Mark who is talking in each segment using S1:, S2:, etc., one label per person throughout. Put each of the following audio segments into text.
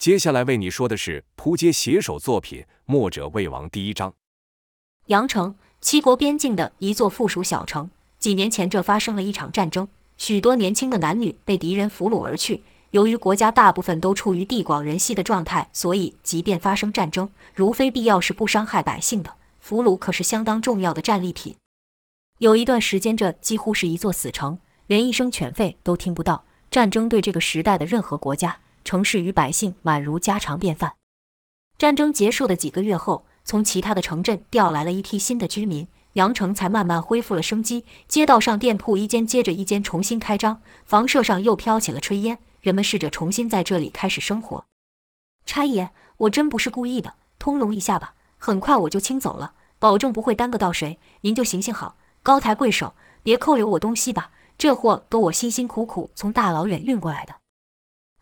S1: 接下来为你说的是扑街写手作品《墨者魏王》第一章。
S2: 阳城，七国边境的一座附属小城。几年前，这发生了一场战争，许多年轻的男女被敌人俘虏而去。由于国家大部分都处于地广人稀的状态，所以即便发生战争，如非必要是不伤害百姓的。俘虏可是相当重要的战利品。有一段时间，这几乎是一座死城，连一声犬吠都听不到。战争对这个时代的任何国家，城市与百姓宛如家常便饭。战争结束的几个月后，从其他的城镇调来了一批新的居民，阳城才慢慢恢复了生机。街道上店铺一间接着一间重新开张，房舍上又飘起了炊烟，人们试着重新在这里开始生活。差爷，我真不是故意的，通融一下吧，很快我就清走了，保证不会耽搁到谁，您就行行好，高抬贵手，别扣留我东西吧，这货都我辛辛苦苦从大老远运过来的。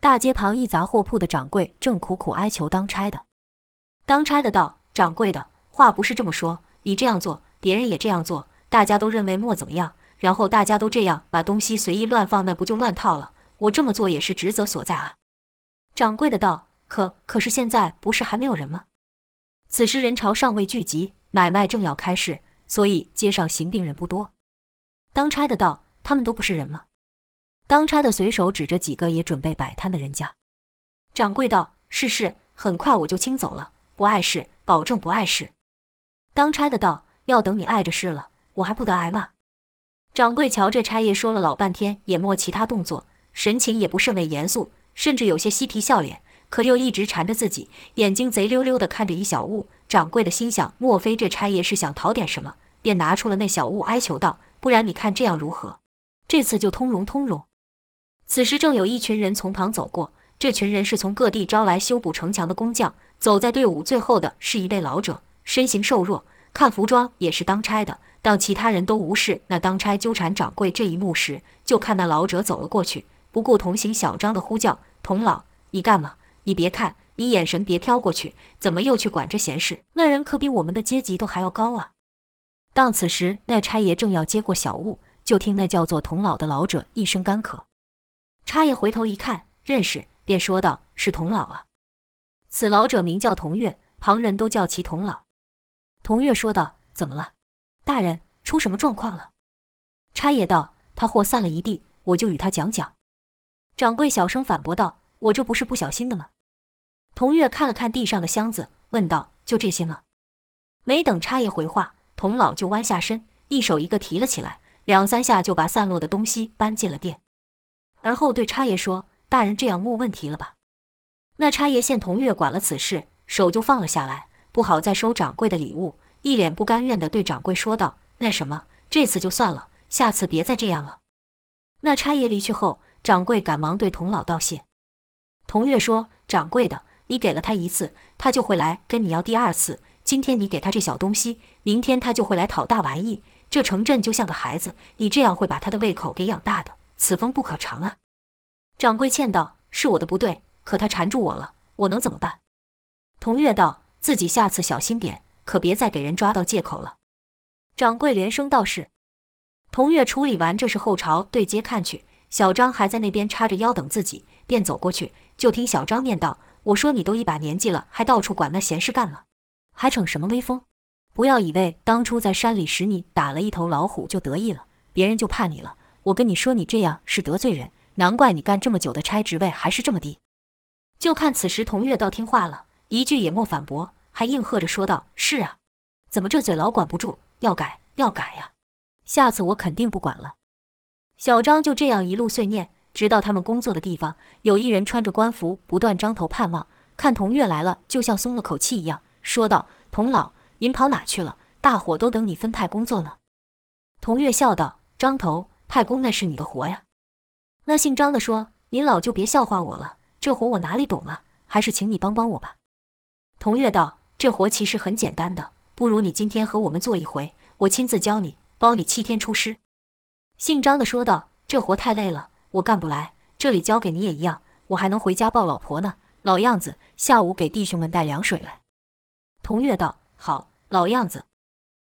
S2: 大街旁一杂货铺的掌柜正苦苦哀求当差的，当差的道：“掌柜的话不是这么说，你这样做，别人也这样做，大家都认为莫怎么样，然后大家都这样把东西随意乱放，那不就乱套了？我这么做也是职责所在啊。”掌柜的道：“可可是现在不是还没有人吗？此时人潮尚未聚集，买卖正要开市，所以街上行病人不多。”当差的道：“他们都不是人吗？”当差的随手指着几个也准备摆摊的人家，掌柜道：“是是，很快我就清走了，不碍事，保证不碍事。”当差的道：“要等你碍着事了，我还不得挨骂？”掌柜瞧这差爷说了老半天，也没其他动作，神情也不甚为严肃，甚至有些嬉皮笑脸，可又一直缠着自己，眼睛贼溜溜地看着一小物。掌柜的心想：莫非这差爷是想讨点什么？便拿出了那小物，哀求道：“不然你看这样如何？这次就通融通融。”此时正有一群人从旁走过，这群人是从各地招来修补城墙的工匠。走在队伍最后的是一位老者，身形瘦弱，看服装也是当差的。当其他人都无视那当差纠缠掌柜这一幕时，就看那老者走了过去，不顾同行小张的呼叫：“童老，你干嘛？你别看，你眼神别飘过去，怎么又去管这闲事？那人可比我们的阶级都还要高啊！”当此时那差爷正要接过小物，就听那叫做童老的老者一声干咳。差爷回头一看，认识，便说道：“是童老啊。”此老者名叫童月，旁人都叫其童老。童月说道：“怎么了，大人？出什么状况了？”差爷道：“他货散了一地，我就与他讲讲。”掌柜小声反驳道：“我这不是不小心的吗？”童月看了看地上的箱子，问道：“就这些吗？”没等差爷回话，童老就弯下身，一手一个提了起来，两三下就把散落的东西搬进了店。而后对差爷说：“大人这样莫问题了吧？”那差爷见童月管了此事，手就放了下来，不好再收掌柜的礼物，一脸不甘愿地对掌柜说道：“那什么，这次就算了，下次别再这样了。”那差爷离去后，掌柜赶忙对童老道谢。童月说：“掌柜的，你给了他一次，他就会来跟你要第二次。今天你给他这小东西，明天他就会来讨大玩意。这城镇就像个孩子，你这样会把他的胃口给养大的。”此风不可长啊！掌柜歉道：“是我的不对，可他缠住我了，我能怎么办？”童月道：“自己下次小心点，可别再给人抓到借口了。”掌柜连声道：“是。”童月处理完这事后，朝对街看去，小张还在那边叉着腰等自己，便走过去，就听小张念道：“我说你都一把年纪了，还到处管那闲事干了，还逞什么威风？不要以为当初在山里使你打了一头老虎就得意了，别人就怕你了。”我跟你说，你这样是得罪人，难怪你干这么久的差，职位还是这么低。就看此时童月倒听话了，一句也莫反驳，还应和着说道：“是啊，怎么这嘴老管不住？要改要改呀！下次我肯定不管了。”小张就这样一路碎念，直到他们工作的地方，有一人穿着官服，不断张头盼望，看童月来了，就像松了口气一样，说道：“童老，您跑哪去了？大伙都等你分派工作呢。”童月笑道：“张头。”太公那是你的活呀。那姓张的说：“您老就别笑话我了，这活我哪里懂啊？还是请你帮帮我吧。”童月道：“这活其实很简单的，不如你今天和我们做一回，我亲自教你，包你七天出师。”姓张的说道：“这活太累了，我干不来。这里交给你也一样，我还能回家抱老婆呢。老样子，下午给弟兄们带凉水来。”童月道：“好，老样子。”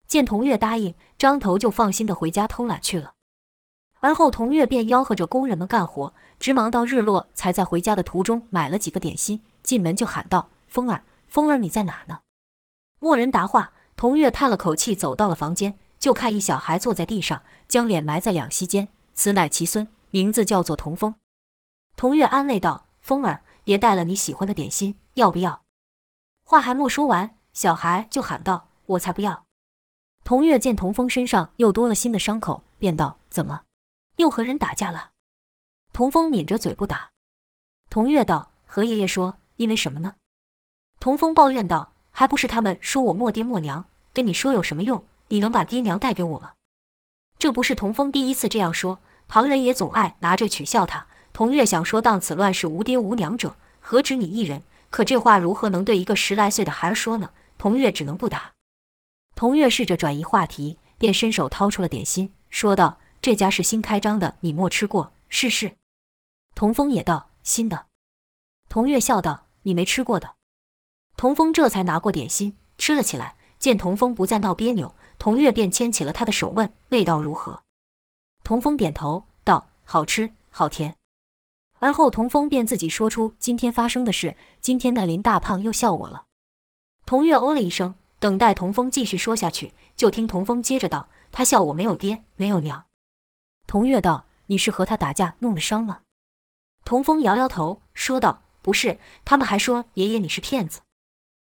S2: 见童月答应，张头就放心的回家偷懒去了。而后，童月便吆喝着工人们干活，直忙到日落，才在回家的途中买了几个点心，进门就喊道：“风儿，风儿，你在哪呢？”没人答话。童月叹了口气，走到了房间，就看一小孩坐在地上，将脸埋在两膝间。此乃其孙，名字叫做童风。童月安慰道：“风儿，爷带了你喜欢的点心，要不要？”话还没说完，小孩就喊道：“我才不要！”童月见童风身上又多了新的伤口，便道：“怎么，又和人打架了？”童风抿着嘴不答。童月道：“和爷爷说，因为什么呢？”童风抱怨道：“还不是他们说我没爹没娘，跟你说有什么用？你能把爹娘带给我吗？”这不是童风第一次这样说，旁人也总爱拿着取笑他。童月想说：“当此乱世无爹无娘者，何止你一人？”可这话如何能对一个十来岁的孩儿说呢？童月只能不答。童月试着转移话题，便伸手掏出了点心，说道：“这家是新开张的，你莫吃过，试试。”童风也道：“新的。”童月笑道：“你没吃过的。”童风这才拿过点心吃了起来。见童风不再闹别扭，童月便牵起了他的手问：“味道如何？”童风点头道：“好吃，好甜。”而后童风便自己说出今天发生的事。今天那林大胖又笑我了。童月哦了一声，等待童风继续说下去，就听童风接着道：“他笑我没有爹，没有娘。”童月道：“你是和他打架弄了伤吗？”童风摇摇头，说道：“不是，他们还说爷爷你是骗子。”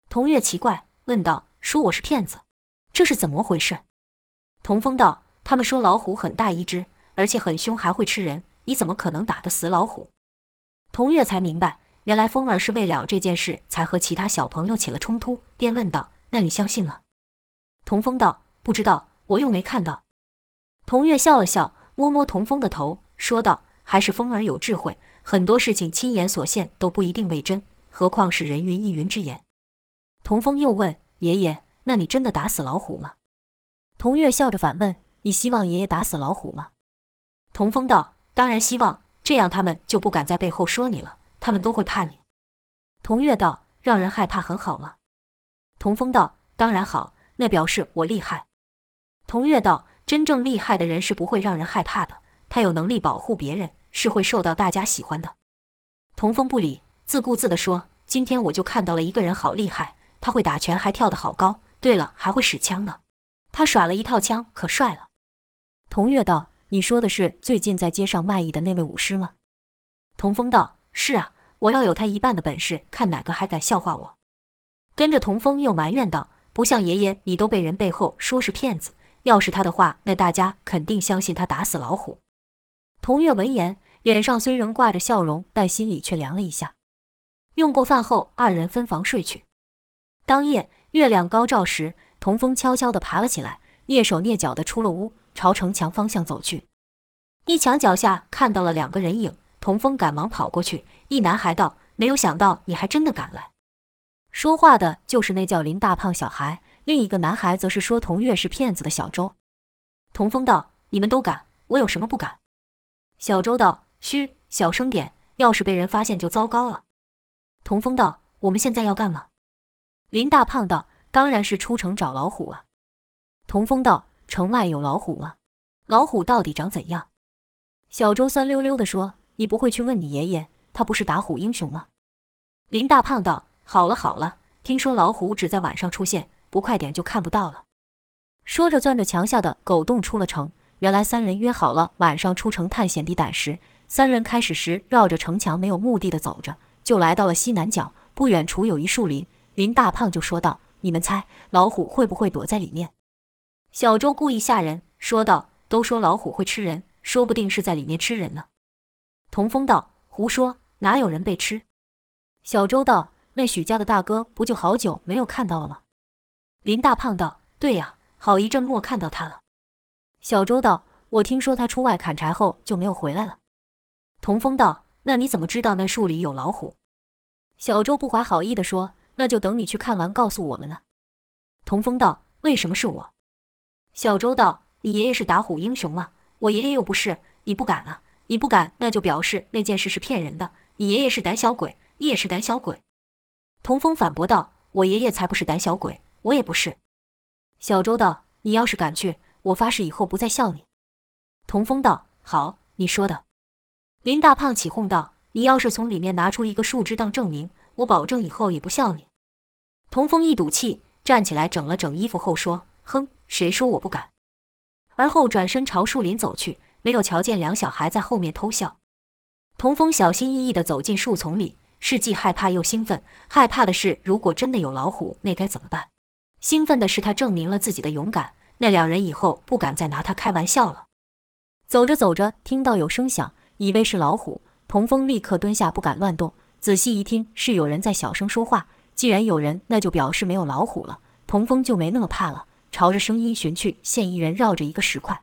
S2: 童月奇怪，问道：“说我是骗子，这是怎么回事？”童风道：“他们说老虎很大一只，而且很凶，还会吃人。你怎么可能打得死老虎？”童月才明白，原来风儿是为了这件事才和其他小朋友起了冲突，便问道：“那你相信了？”童风道：“不知道，我又没看到。”童月笑了笑，摸摸童风的头，说道：“还是风儿有智慧。”很多事情亲眼所见都不一定为真，何况是人云亦云之言。童风又问爷爷：“那你真的打死老虎吗？”童月笑着反问：“你希望爷爷打死老虎吗？”童风道：“当然希望，这样他们就不敢在背后说你了，他们都会怕你。”童月道：“让人害怕很好吗？”童风道：“当然好，那表示我厉害。”童月道：“真正厉害的人是不会让人害怕的，他有能力保护别人。”是会受到大家喜欢的。童风不理，自顾自地说：“今天我就看到了一个人，好厉害，他会打拳，还跳得好高。对了，还会使枪呢。他耍了一套枪，可帅了。”童月道：“你说的是最近在街上卖艺的那位武师吗？”童风道：“是啊，我要有他一半的本事，看哪个还敢笑话我。”跟着童风又埋怨道：“不像爷爷，你都被人背后说是骗子。要是他的话，那大家肯定相信他打死老虎。”童月闻言。脸上虽仍挂着笑容，但心里却凉了一下。用过饭后，二人分房睡去。当夜月亮高照时，童风悄悄地爬了起来，蹑手蹑脚地出了屋，朝城墙方向走去。一墙脚下看到了两个人影，童风赶忙跑过去。一男孩道：“没有想到你还真的敢来。”说话的就是那叫林大胖小孩，另一个男孩则是说童月是骗子的小周。童风道：“你们都敢，我有什么不敢？”小周道。嘘，小声点，要是被人发现就糟糕了。童风道：“我们现在要干嘛？”林大胖道：“当然是出城找老虎了。”童风道：“城外有老虎吗？老虎到底长怎样？”小周酸溜溜地说：“你不会去问你爷爷，他不是打虎英雄吗？”林大胖道：“好了好了，听说老虎只在晚上出现，不快点就看不到了。”说着，钻着墙下的狗洞出了城。原来三人约好了晚上出城探险地胆识。三人开始时绕着城墙没有目的的走着，就来到了西南角。不远处有一树林，林大胖就说道：“你们猜老虎会不会躲在里面？”小周故意吓人，说道：“都说老虎会吃人，说不定是在里面吃人呢。”童风道：“胡说，哪有人被吃？”小周道：“那许家的大哥不就好久没有看到了吗？”林大胖道：“对呀，好一阵没看到他了。”小周道：“我听说他出外砍柴后就没有回来了。”童风道：“那你怎么知道那树里有老虎？”小周不怀好意地说：“那就等你去看完告诉我们了。”童风道：“为什么是我？”小周道：“你爷爷是打虎英雄嘛，我爷爷又不是，你不敢啊！你不敢，那就表示那件事是骗人的。你爷爷是胆小鬼，你也是胆小鬼。”童风反驳道：“我爷爷才不是胆小鬼，我也不是。”小周道：“你要是敢去，我发誓以后不再笑你。”童风道：“好，你说的。”林大胖起哄道：“你要是从里面拿出一个树枝当证明，我保证以后也不笑你。”童风一赌气，站起来整了整衣服后说：“哼，谁说我不敢？”而后转身朝树林走去，没有瞧见两小孩在后面偷笑。童风小心翼翼地走进树丛里，是既害怕又兴奋。害怕的是，如果真的有老虎，那该怎么办？兴奋的是，他证明了自己的勇敢。那两人以后不敢再拿他开玩笑了。走着走着，听到有声响，以为是老虎，童风立刻蹲下，不敢乱动。仔细一听，是有人在小声说话。既然有人，那就表示没有老虎了。童风就没那么怕了，朝着声音寻去。现一人绕着一个石块，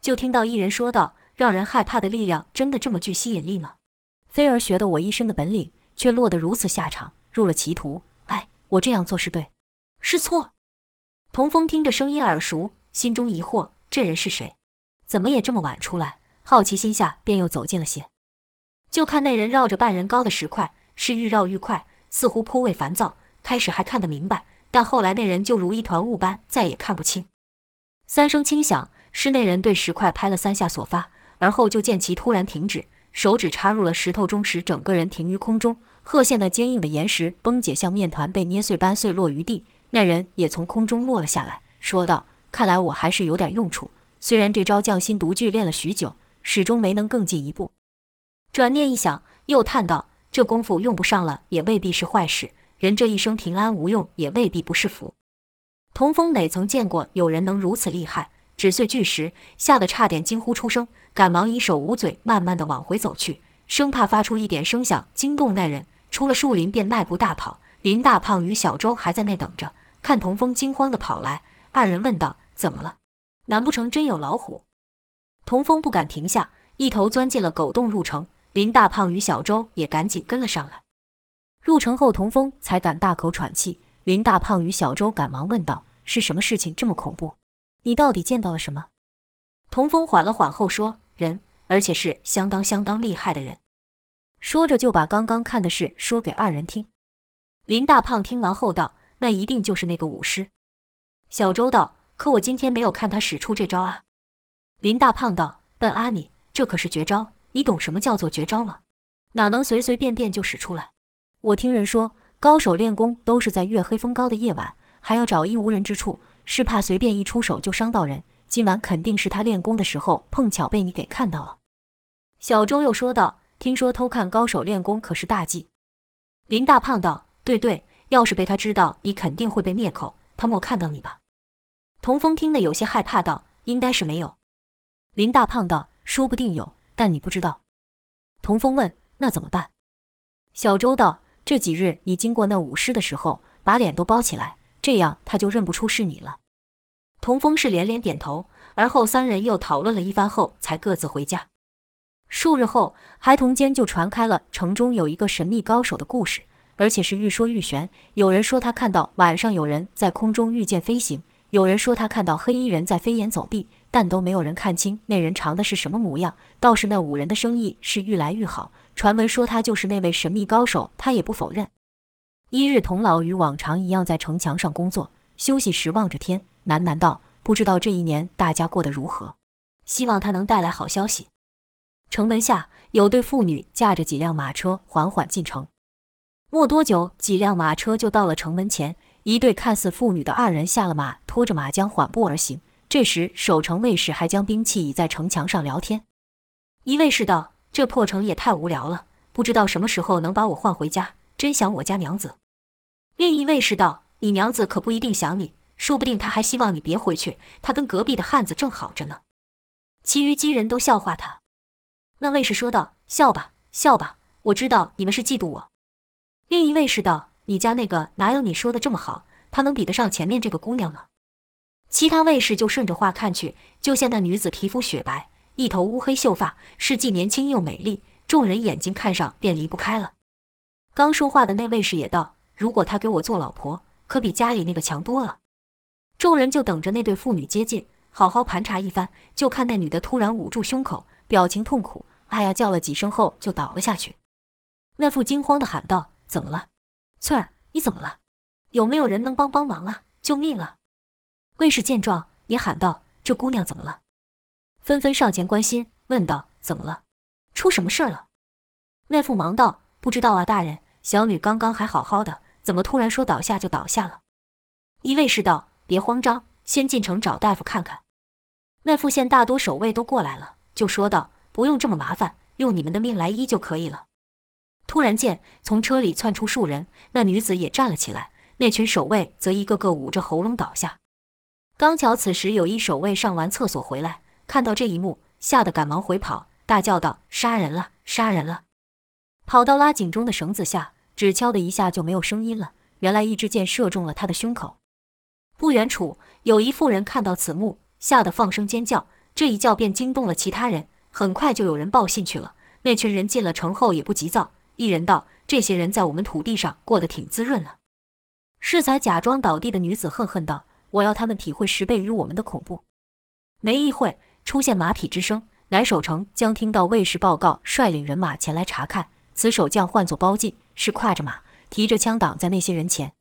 S2: 就听到一人说道：“让人害怕的力量，真的这么具吸引力吗？菲儿学的我一身的本领，却落得如此下场，入了歧途。哎，我这样做是对，是错？”童风听着声音耳熟，心中疑惑：这人是谁？怎么也这么晚出来？好奇心下，便又走近了些。就看那人绕着半人高的石块，是愈绕愈快，似乎颇为烦躁。开始还看得明白，但后来那人就如一团雾般，再也看不清。三声轻响，是那人对石块拍了三下所发，而后就见其突然停止，手指插入了石头中，使整个人停于空中。褐线的坚硬的岩石崩解，像面团被捏碎般碎落于地。那人也从空中落了下来，说道：“看来我还是有点用处。虽然这招匠心独具，练了许久，始终没能更进一步。”转念一想，又叹道：“这功夫用不上了，也未必是坏事。人这一生平安无用，也未必不是福。”童风哪曾见过有人能如此厉害？纸碎巨石，吓得差点惊呼出声，赶忙以手捂嘴，慢慢地往回走去，生怕发出一点声响惊动那人。出了树林，便迈步大跑。林大胖与小周还在那等着。看童风惊慌地跑来，二人问道：“怎么了？难不成真有老虎？”童风不敢停下，一头钻进了狗洞入城。林大胖与小周也赶紧跟了上来。入城后，童风才敢大口喘气。林大胖与小周赶忙问道：“是什么事情这么恐怖？你到底见到了什么？”童风缓了缓后说：“人，而且是相当相当厉害的人。”说着就把刚刚看的事说给二人听。林大胖听完后道。那一定就是那个武师，小周道。可我今天没有看他使出这招啊。林大胖道：“笨阿你，这可是绝招，你懂什么叫做绝招吗？哪能随随便便就使出来？我听人说，高手练功都是在月黑风高的夜晚，还要找一无人之处，是怕随便一出手就伤到人。今晚肯定是他练功的时候碰巧被你给看到了。”小周又说道：“听说偷看高手练功可是大忌。”林大胖道：“对对。”要是被他知道，你肯定会被灭口。他没看到你吧？童风听得有些害怕，道：“应该是没有。”林大胖道：“说不定有，但你不知道。”童风问：“那怎么办？”小周道：“这几日你经过那舞狮的时候，把脸都包起来，这样他就认不出是你了。”童风是连连点头，而后三人又讨论了一番后，才各自回家。数日后，孩童间就传开了城中有一个神秘高手的故事。而且是愈说愈玄。有人说他看到晚上有人在空中御剑飞行，有人说他看到黑衣人在飞檐走壁，但都没有人看清那人长的是什么模样。倒是那五人的生意是愈来愈好，传闻说他就是那位神秘高手，他也不否认。一日，童老与往常一样在城墙上工作，休息时望着天，喃喃道：“不知道这一年大家过得如何？希望他能带来好消息。”城门下有对妇女驾着几辆马车缓缓进城。没多久，几辆马车就到了城门前。一对看似父女的二人下了马，拖着马将缓步而行。这时，守城卫士还将兵器倚在城墙上聊天。一卫士道：“这破城也太无聊了，不知道什么时候能把我换回家，真想我家娘子。”另一卫士道：“你娘子可不一定想你，说不定她还希望你别回去，她跟隔壁的汉子正好着呢。”其余几人都笑话他。那卫士说道：“笑吧，笑吧，我知道你们是嫉妒我。”另一位士道：“你家那个哪有你说的这么好？他能比得上前面这个姑娘吗？”其他卫士就顺着话看去，就见那女子皮肤雪白，一头乌黑秀发，是既年轻又美丽，众人眼睛看上便离不开了。刚说话的那卫士也道：“如果她给我做老婆，可比家里那个强多了。”众人就等着那对妇女接近，好好盘查一番。就看那女的突然捂住胸口，表情痛苦，“哎呀”叫了几声后就倒了下去。那妇惊慌地喊道。怎么了，翠儿？你怎么了？有没有人能帮帮忙啊？救命啊！卫士见状也喊道：“这姑娘怎么了？”纷纷上前关心，问道：“怎么了？出什么事了？”那妇忙道：“不知道啊，大人。小女刚刚还好好的，怎么突然说倒下就倒下了？”一卫士道：“别慌张，先进城找大夫看看。”那副县大多守卫都过来了，就说道：“不用这么麻烦，用你们的命来医就可以了。”突然间，从车里窜出数人，那女子也站了起来，那群守卫则一个个捂着喉咙倒下。刚巧此时有一守卫上完厕所回来，看到这一幕，吓得赶忙回跑，大叫道：“杀人了！杀人了！”跑到拉警钟的绳子下，只敲的一下就没有声音了。原来一支箭射中了他的胸口。不远处有一妇人看到此幕，吓得放声尖叫。这一叫便惊动了其他人，很快就有人报信去了。那群人进了城后也不急躁，一人道：“这些人在我们土地上过得挺滋润了。”适才假装倒地的女子恨恨道：“我要他们体会十倍于我们的恐怖。”没一会，出现马匹之声，乃守城将听到卫士报告，率领人马前来查看。此守将唤作包进，是跨着马，提着枪挡在那些人前。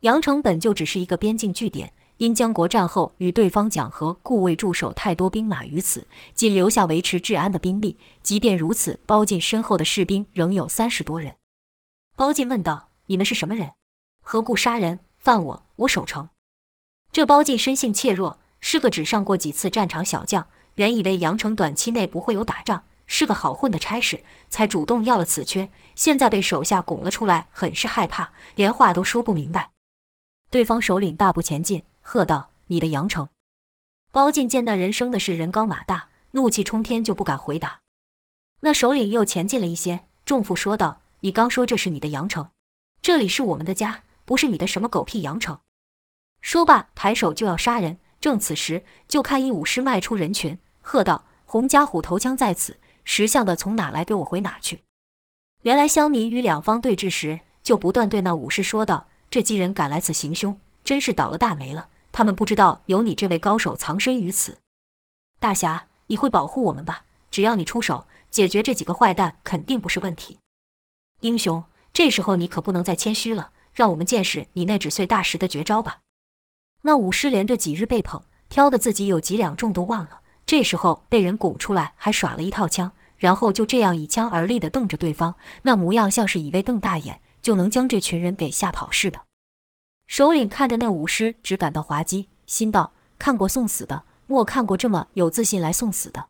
S2: 阳城本就只是一个边境据点，因江国战后与对方讲和，故未驻守太多兵马于此，仅留下维持治安的兵力。即便如此，包进身后的士兵仍有三十多人。包进问道：“你们是什么人？何故杀人犯我？我守城。”这包进生性怯弱，是个只上过几次战场小将，原以为阳城短期内不会有打仗，是个好混的差事，才主动要了此缺。现在被手下拱了出来，很是害怕，连话都说不明白。对方首领大步前进，喝道：“你的阳城！”包进见那人生的是人高马大，怒气冲天，就不敢回答。那首领又前进了一些，重负说道：“你刚说这是你的阳城，这里是我们的家，不是你的什么狗屁阳城。”说罢，抬手就要杀人。正此时，就看一武师迈出人群，喝道：“洪家虎头枪在此，识相的从哪来，给我回哪去！”原来乡民与两方对峙时，就不断对那武士说道。这几人敢来此行凶，真是倒了大霉了。他们不知道有你这位高手藏身于此。大侠，你会保护我们吧？只要你出手，解决这几个坏蛋，肯定不是问题。英雄，这时候你可不能再谦虚了，让我们见识你那纸碎大石的绝招吧。那武师连着几日被捧，挑的自己有几两重都忘了。这时候被人拱出来，还耍了一套枪，然后就这样以枪而立地瞪着对方，那模样像是以为瞪大眼。就能将这群人给吓跑似的。首领看着那武师，只感到滑稽，心道：看过送死的，莫看过这么有自信来送死的。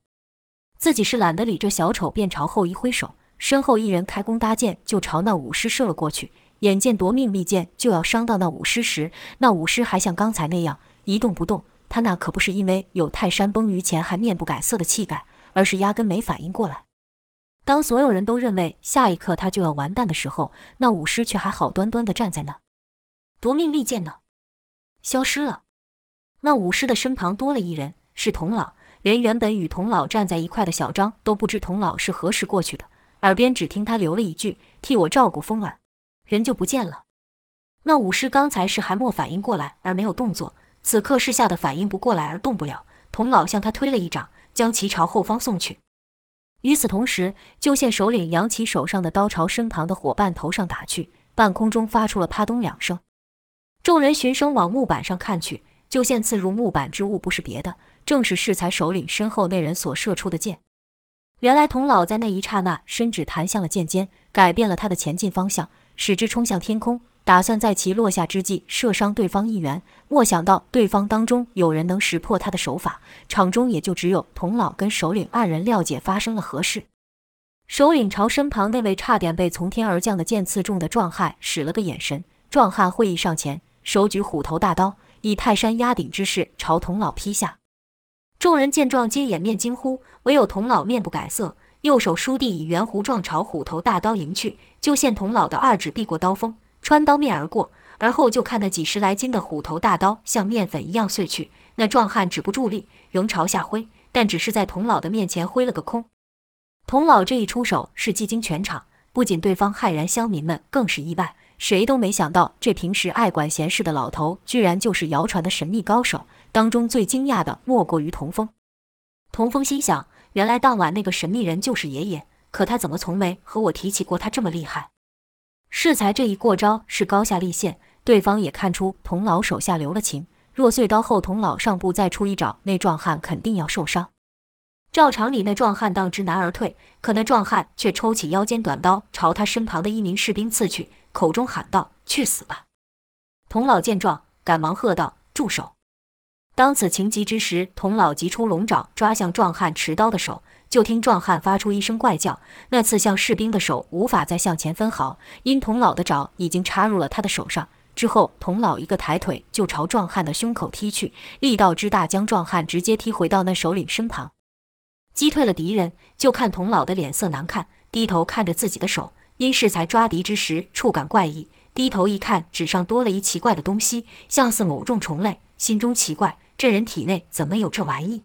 S2: 自己是懒得理这小丑，便朝后一挥手，身后一人开弓搭箭，就朝那武师射了过去。眼见夺命利箭就要伤到那武师时，那武师还像刚才那样一动不动。他那可不是因为有泰山崩于前还面不改色的气概，而是压根没反应过来。当所有人都认为下一刻他就要完蛋的时候，那武师却还好端端地站在那。夺命利剑呢？消失了。那武师的身旁多了一人，是童老。连原本与童老站在一块的小张都不知童老是何时过去的，耳边只听他留了一句：“替我照顾风儿。”人就不见了。那武师刚才是还没反应过来而没有动作，此刻是吓得反应不过来而动不了。童老向他推了一掌，将其朝后方送去。与此同时，就见首领扬起手上的刀，朝身旁的伙伴头上打去，半空中发出了啪咚两声。众人循声往木板上看去，就见刺入木板之物不是别的，正是适才首领身后那人所射出的箭。原来童老在那一刹那，伸指弹向了箭尖，改变了他的前进方向，使之冲向天空。打算在其落下之际射伤对方一员，莫想到对方当中有人能识破他的手法，场中也就只有童老跟首领二人了解发生了何事。首领朝身旁那位差点被从天而降的箭刺中的壮汉使了个眼神，壮汉会意上前，手举虎头大刀，以泰山压顶之势朝童老劈下。众人见状皆掩面惊呼，唯有童老面不改色，右手书地以圆弧状朝虎头大刀迎去，就见童老的二指避过刀锋。穿刀面而过，而后就看那几十来斤的虎头大刀像面粉一样碎去。那壮汉止不住力，仍朝下挥，但只是在童老的面前挥了个空。童老这一出手是技惊全场，不仅对方骇然，乡民们更是意外，谁都没想到这平时爱管闲事的老头，居然就是谣传的神秘高手。当中最惊讶的莫过于童风。童风心想：原来当晚那个神秘人就是爷爷，可他怎么从没和我提起过他这么厉害？适才这一过招是高下立现，对方也看出童老手下留了情。若碎刀后，童老上步再出一爪，那壮汉肯定要受伤。照常理，那壮汉当知难而退，可那壮汉却抽起腰间短刀，朝他身旁的一名士兵刺去，口中喊道：“去死吧！”童老见状，赶忙喝道：“住手！”当此情急之时，童老急出龙爪，抓向壮汉持刀的手。就听壮汉发出一声怪叫，那刺向士兵的手无法再向前分毫，因童老的爪已经插入了他的手上。之后，童老一个抬腿就朝壮汉的胸口踢去，力道之大，将壮汉直接踢回到那首领身旁，击退了敌人。就看童老的脸色难看，低头看着自己的手，因适才抓敌之时触感怪异，低头一看，纸上多了一奇怪的东西，像似某种虫类，心中奇怪，这人体内怎么有这玩意？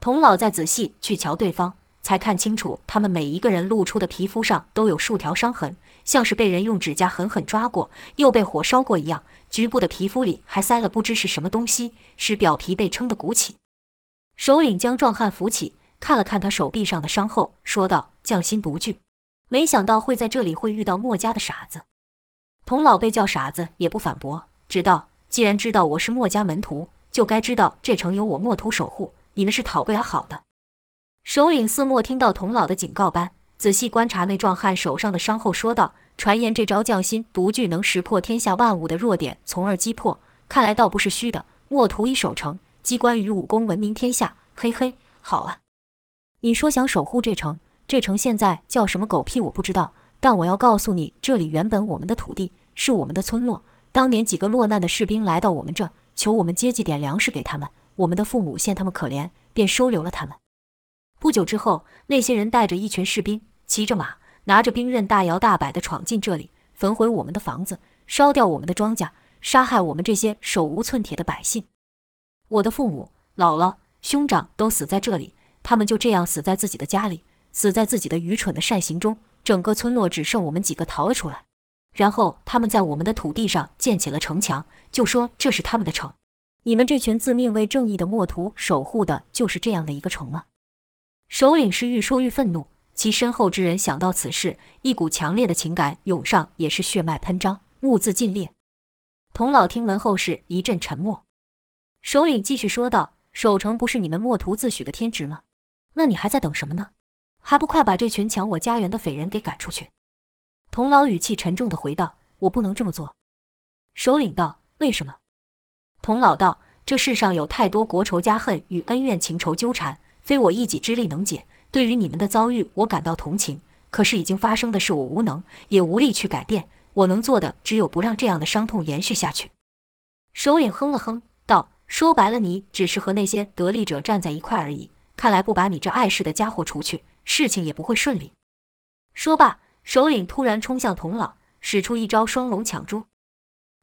S2: 童老再仔细去瞧对方，才看清楚，他们每一个人露出的皮肤上都有数条伤痕，像是被人用指甲狠狠抓过，又被火烧过一样。局部的皮肤里还塞了不知是什么东西，使表皮被撑得鼓起。首领将壮汉扶起，看了看他手臂上的伤后，说道：“匠心独具，没想到会在这里会遇到墨家的傻子。”童老被叫傻子也不反驳，只道：“既然知道我是墨家门徒，就该知道这城有我墨屠守护。”你们是讨不了好的。首领似莫听到童老的警告般，仔细观察那壮汉手上的伤后，说道：“传言这招匠心独具，能识破天下万物的弱点，从而击破。看来倒不是虚的。墨屠已守城，机关与武功闻名天下。嘿嘿，好啊！你说想守护这城，这城现在叫什么狗屁我不知道，但我要告诉你，这里原本我们的土地，是我们的村落。当年几个落难的士兵来到我们这，求我们接济点粮食给他们。”我们的父母见他们可怜，便收留了他们。不久之后，那些人带着一群士兵，骑着马，拿着兵刃，大摇大摆地闯进这里，焚毁我们的房子，烧掉我们的庄稼，杀害我们这些手无寸铁的百姓。我的父母、姥姥、兄长都死在这里，他们就这样死在自己的家里，死在自己的愚蠢的善行中。整个村落只剩我们几个逃了出来。然后他们在我们的土地上建起了城墙，就说这是他们的城。你们这群自命为正义的墨徒守护的，就是这样的一个城吗？首领是愈说愈愤怒，其身后之人想到此事，一股强烈的情感涌上，也是血脉喷张，目眦尽裂。童老听闻后是一阵沉默。首领继续说道：“守城不是你们墨徒自诩的天职吗？那你还在等什么呢？还不快把这群抢我家园的匪人给赶出去！”童老语气沉重地回道：“我不能这么做。”首领道：“为什么？”童老道：“这世上有太多国仇家恨与恩怨情仇纠缠，非我一己之力能解。对于你们的遭遇，我感到同情。可是已经发生的事，我无能也无力去改变。我能做的，只有不让这样的伤痛延续下去。”首领哼了哼，道：“说白了，你只是和那些得利者站在一块而已。看来不把你这碍事的家伙除去，事情也不会顺利。”说罢，首领突然冲向童老，使出一招双龙抢珠。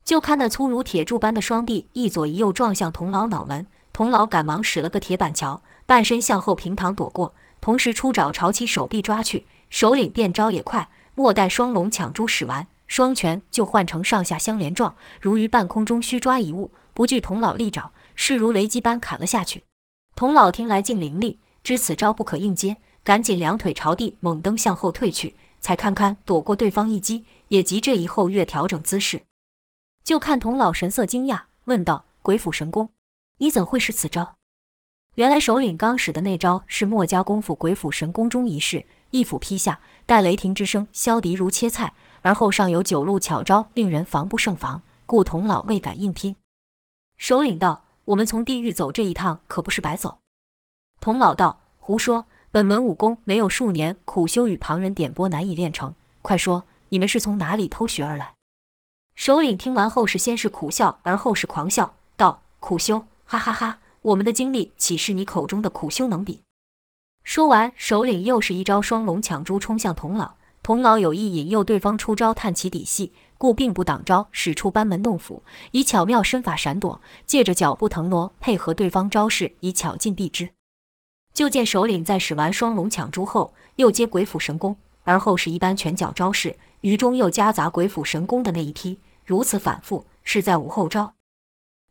S2: 就看那粗如铁柱般的双臂一左一右撞向童老脑门，童老赶忙使了个铁板桥，半身向后平躺躲过，同时出爪朝其手臂抓去。首领变招也快，莫待双龙抢珠使完，双拳就换成上下相连状，如于半空中虚抓一物，不惧童老利爪，势如雷击般砍了下去。童老听来劲凌厉，知此招不可应接，赶紧两腿朝地猛蹬向后退去，才堪堪躲过对方一击，也急这一后跃调整姿势。就看童老神色惊讶，问道：“鬼斧神工，你怎会是此招？”原来首领刚使的那招是墨家功夫“鬼斧神工”中一式，一斧劈下，待雷霆之声，削敌如切菜；而后尚有九路巧招，令人防不胜防，故童老未敢硬拼。首领道：“我们从地狱走这一趟，可不是白走。”童老道：“胡说！本门武功没有数年苦修与旁人点拨难以练成。快说，你们是从哪里偷学而来？”首领听完后是先是苦笑，而后是狂笑，道：“苦修，哈哈哈！我们的经历岂是你口中的苦修能比？”说完，首领又是一招双龙抢珠冲向童老。童老有意引诱对方出招探其底细，故并不挡招，使出班门弄斧，以巧妙身法闪躲，借着脚步腾挪，配合对方招式，以巧劲避之。就见首领在使完双龙抢珠后，又接鬼斧神工，而后是一般拳脚招式，于中又夹杂鬼斧神工的那一踢。如此反复，是在无后招。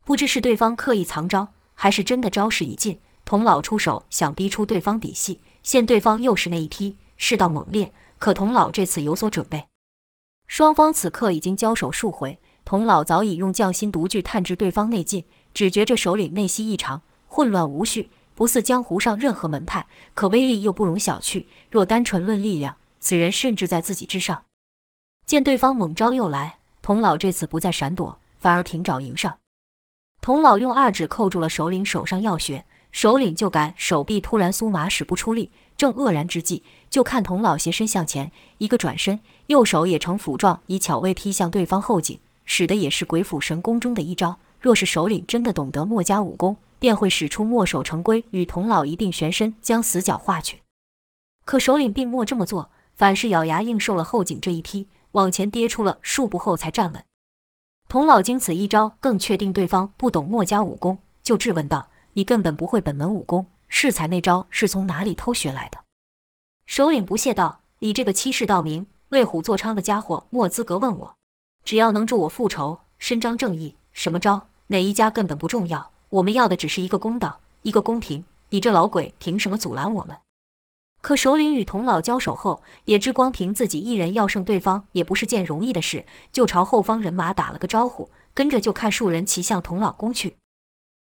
S2: 不知是对方刻意藏招，还是真的招式已尽。童老出手想逼出对方底细，现对方又是那一踢，势道猛烈。可童老这次有所准备，双方此刻已经交手数回。童老早已用匠心独具探知对方内劲，只觉这首领内息异常，混乱无序，不似江湖上任何门派，可威力又不容小觑。若单纯论力量，此人甚至在自己之上。见对方猛招又来，童老这次不再闪躲，反而挺爪迎上。童老用二指扣住了首领手上要穴，首领就感手臂突然酥麻，使不出力。正愕然之际，就看童老斜身向前，一个转身，右手也呈斧状，以巧位劈向对方后颈，使的也是鬼斧神工中的一招。若是首领真的懂得墨家武功，便会使出墨守成规，与童老一并旋身将死角化去。可首领并没这么做，反是咬牙硬受了后颈这一劈，往前跌出了数步后才站稳。童老经此一招，更确定对方不懂墨家武功，就质问道：“你根本不会本门武功？”适才那招是从哪里偷学来的？首领不屑道：“你这个欺世盗名、为虎作伥的家伙，莫资格问我。只要能助我复仇、伸张正义，什么招、哪一家根本不重要。我们要的只是一个公道，一个公平。你这老鬼凭什么阻拦我们？”可首领与童老交手后，也知光凭自己一人要胜对方也不是件容易的事，就朝后方人马打了个招呼，跟着就看数人齐向童老攻去。